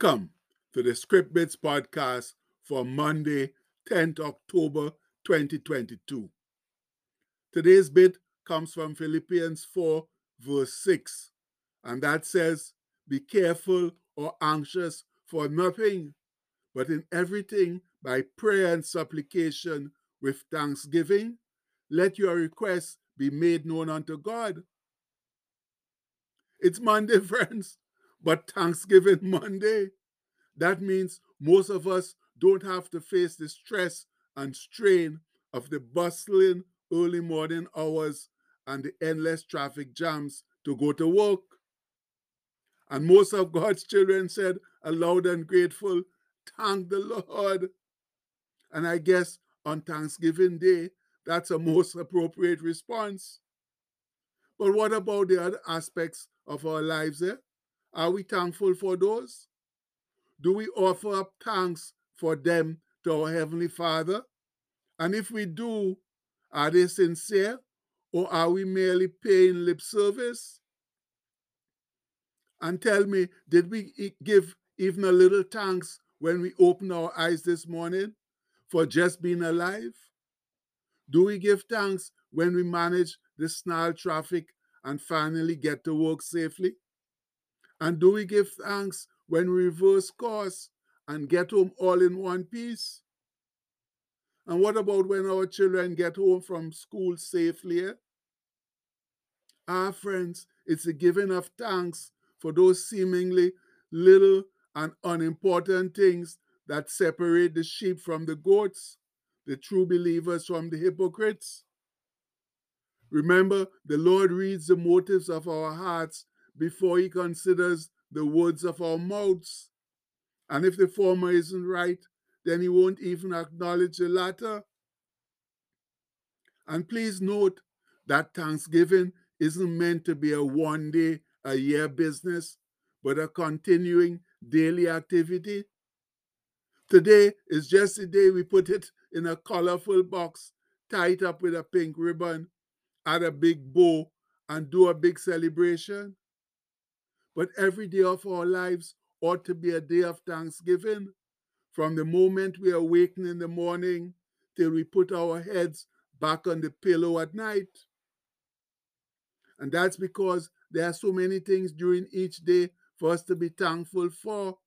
Welcome to the Script Bits podcast for Monday, 10th October 2022. Today's bit comes from Philippians 4, verse 6, and that says, Be careful or anxious for nothing, but in everything by prayer and supplication with thanksgiving, let your requests be made known unto God. It's Monday, friends but Thanksgiving Monday, that means most of us don't have to face the stress and strain of the bustling early morning hours and the endless traffic jams to go to work. And most of God's children said, aloud and grateful, Thank the Lord. And I guess on Thanksgiving Day, that's a most appropriate response. But what about the other aspects of our lives? Eh? Are we thankful for those? Do we offer up thanks for them to our Heavenly Father? And if we do, are they sincere or are we merely paying lip service? And tell me, did we give even a little thanks when we open our eyes this morning for just being alive? Do we give thanks when we manage the snarl traffic and finally get to work safely? And do we give thanks when we reverse course and get home all in one piece? And what about when our children get home from school safely? Eh? Our friends, it's a giving of thanks for those seemingly little and unimportant things that separate the sheep from the goats, the true believers from the hypocrites. Remember, the Lord reads the motives of our hearts before he considers the words of our mouths. And if the former isn't right, then he won't even acknowledge the latter. And please note that Thanksgiving isn't meant to be a one day, a year business, but a continuing daily activity. Today is just the day we put it in a colorful box, tied up with a pink ribbon, add a big bow, and do a big celebration. But every day of our lives ought to be a day of thanksgiving. From the moment we awaken in the morning till we put our heads back on the pillow at night. And that's because there are so many things during each day for us to be thankful for.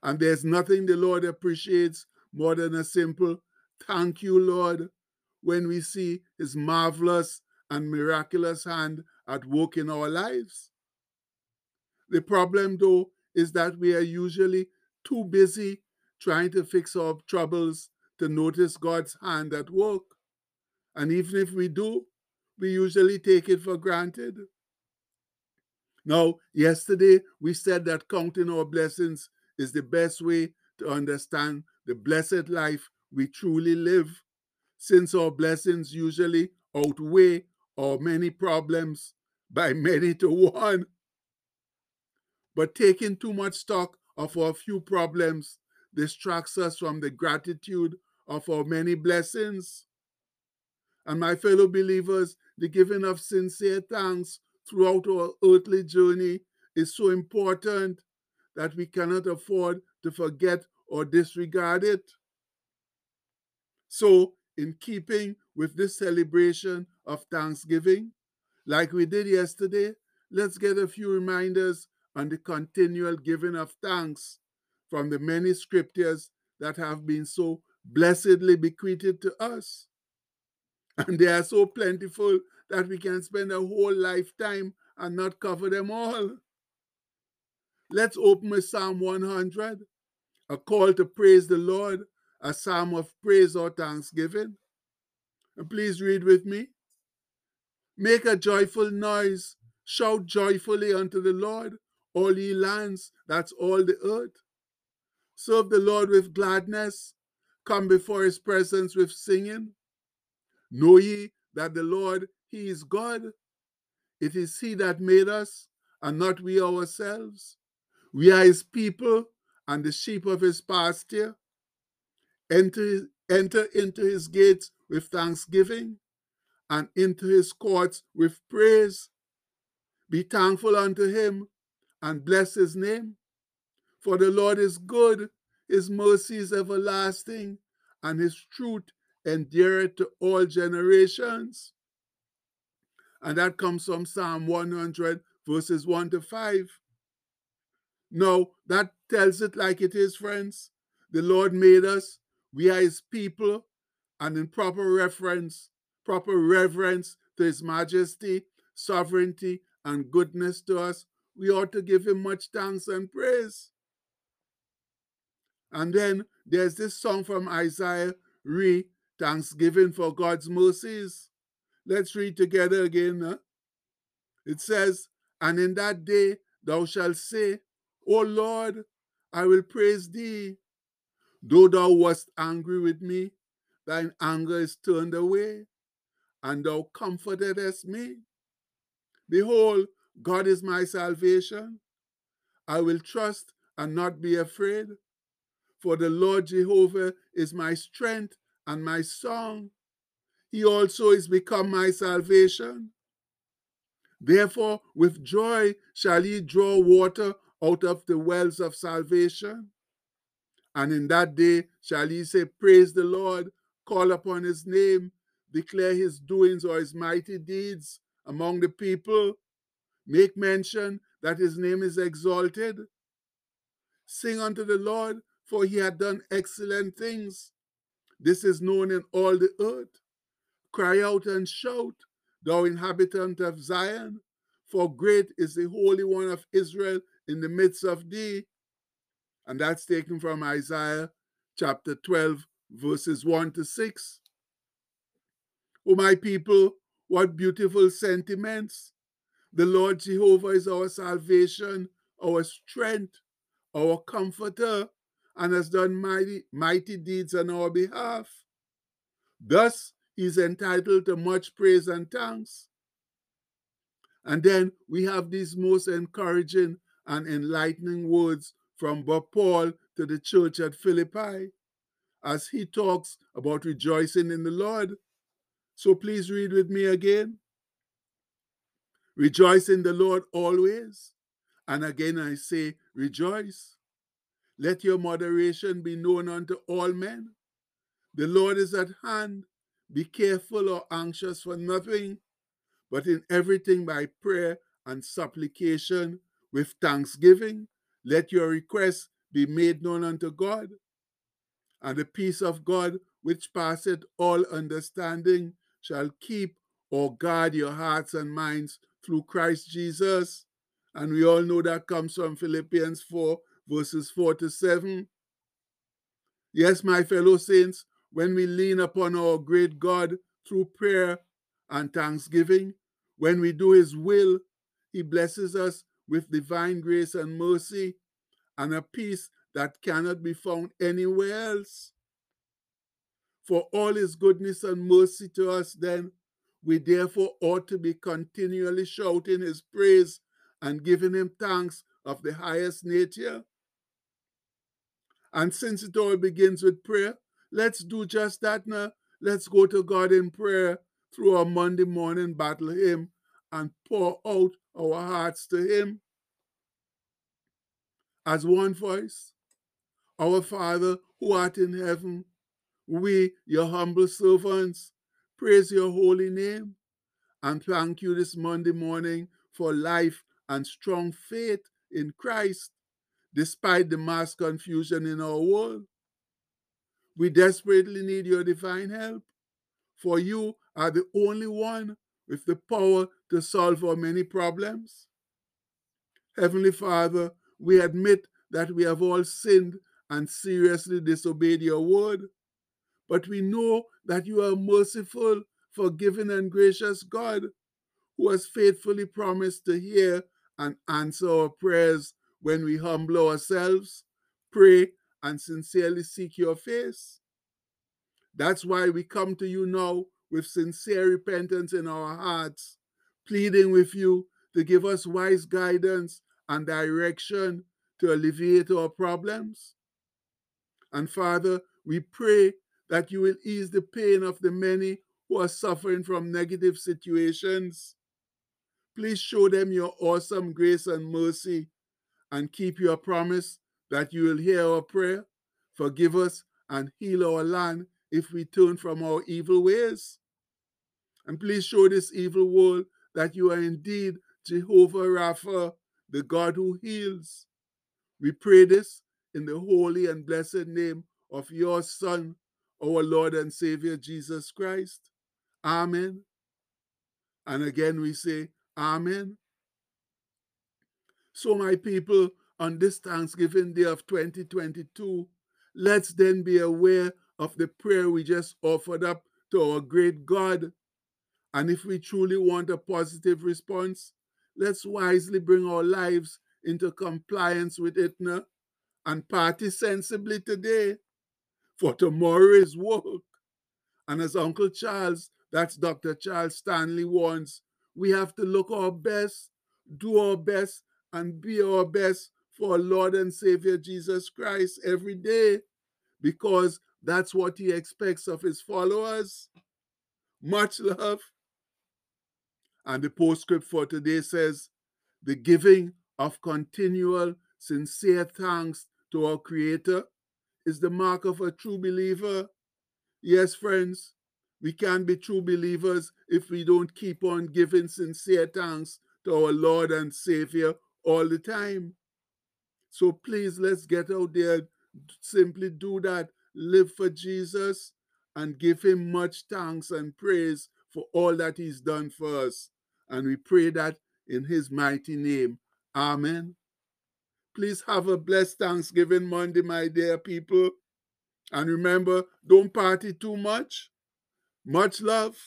And there's nothing the Lord appreciates more than a simple thank you, Lord, when we see his marvelous and miraculous hand at work in our lives. The problem, though, is that we are usually too busy trying to fix our troubles to notice God's hand at work. And even if we do, we usually take it for granted. Now, yesterday we said that counting our blessings is the best way to understand the blessed life we truly live, since our blessings usually outweigh our many problems by many to one. But taking too much stock of our few problems distracts us from the gratitude of our many blessings. And my fellow believers, the giving of sincere thanks throughout our earthly journey is so important that we cannot afford to forget or disregard it. So, in keeping with this celebration of Thanksgiving, like we did yesterday, let's get a few reminders and the continual giving of thanks from the many scriptures that have been so blessedly bequeathed to us. And they are so plentiful that we can spend a whole lifetime and not cover them all. Let's open with Psalm 100, a call to praise the Lord, a psalm of praise or thanksgiving. And please read with me. Make a joyful noise, shout joyfully unto the Lord, all ye lands, that's all the earth. Serve the Lord with gladness, come before his presence with singing. Know ye that the Lord, he is God. It is he that made us, and not we ourselves. We are his people and the sheep of his pasture. Enter, enter into his gates with thanksgiving and into his courts with praise. Be thankful unto him and bless his name. For the Lord is good, his mercy is everlasting, and his truth endureth to all generations. And that comes from Psalm 100, verses 1 to 5. No, that tells it like it is, friends. The Lord made us, we are his people, and in proper reference, proper reverence to his majesty, sovereignty, and goodness to us, we ought to give him much thanks and praise. And then there's this song from Isaiah, re Thanksgiving for God's mercies. Let's read together again. Huh? It says, And in that day thou shalt say, O Lord, I will praise thee. Though thou wast angry with me, thine anger is turned away, and thou comfortedest me. Behold, God is my salvation. I will trust and not be afraid. For the Lord Jehovah is my strength and my song. He also is become my salvation. Therefore, with joy shall he draw water out of the wells of salvation. And in that day shall he say, Praise the Lord, call upon his name, declare his doings or his mighty deeds among the people, make mention that his name is exalted. Sing unto the Lord, for he hath done excellent things. This is known in all the earth. Cry out and shout, thou inhabitant of Zion, for great is the Holy One of Israel in the midst of thee. And that's taken from Isaiah chapter 12, verses 1 to 6. O my people, what beautiful sentiments! The Lord Jehovah is our salvation, our strength, our comforter, and has done mighty, mighty deeds on our behalf. Thus, he is entitled to much praise and thanks. And then we have these most encouraging and enlightening words from Paul to the church at Philippi as he talks about rejoicing in the Lord. So please read with me again. Rejoice in the Lord always. And again I say, rejoice. Let your moderation be known unto all men. The Lord is at hand. Be careful or anxious for nothing, but in everything by prayer and supplication with thanksgiving, let your requests be made known unto God. And the peace of God, which passeth all understanding, shall keep or guard your hearts and minds through Christ Jesus. And we all know that comes from Philippians 4, verses 4 to 7. Yes, my fellow saints, when we lean upon our great God through prayer and thanksgiving, when we do His will, He blesses us with divine grace and mercy and a peace that cannot be found anywhere else. For all His goodness and mercy to us, then, we therefore ought to be continually shouting His praise and giving Him thanks of the highest nature. And since it all begins with prayer, let's do just that now. Let's go to God in prayer through our Monday morning battle hymn and pour out our hearts to Him. As one voice, Our Father who art in heaven, we, your humble servants, praise your holy name and thank you this Monday morning for life and strong faith in Christ despite the mass confusion in our world. We desperately need your divine help, for you are the only one with the power to solve our many problems. Heavenly Father, we admit that we have all sinned and seriously disobeyed your word, but we know that you are merciful, forgiving, and gracious God who has faithfully promised to hear and answer our prayers when we humble ourselves, pray, and sincerely seek your face. That's why we come to you now with sincere repentance in our hearts, pleading with you to give us wise guidance and direction to alleviate our problems. And Father, we pray that you will ease the pain of the many who are suffering from negative situations. Please show them your awesome grace and mercy and keep your promise that you will hear our prayer, forgive us, and heal our land if we turn from our evil ways. And please show this evil world that you are indeed Jehovah Rapha, the God who heals. We pray this in the holy and blessed name of your Son, our Lord and Savior Jesus Christ. Amen. And again we say, Amen. So, my people, on this Thanksgiving Day of 2022, let's then be aware of the prayer we just offered up to our great God. And if we truly want a positive response, let's wisely bring our lives into compliance with it now and party sensibly today, for tomorrow is work. And as Uncle Charles, that's Dr. Charles Stanley warns, we have to look our best, do our best, and be our best for Lord and Savior Jesus Christ every day because that's what he expects of his followers. Much love. And the postscript for today says, the giving of continual, sincere thanks to our Creator is the mark of a true believer. Yes, friends, we can be true believers if we don't keep on giving sincere thanks to our Lord and Savior all the time. So please, let's get out there, simply do that, live for Jesus, and give Him much thanks and praise for all that He's done for us. And we pray that in His mighty name. Amen. Please have a blessed Thanksgiving Monday, my dear people. And remember, don't party too much. Much love.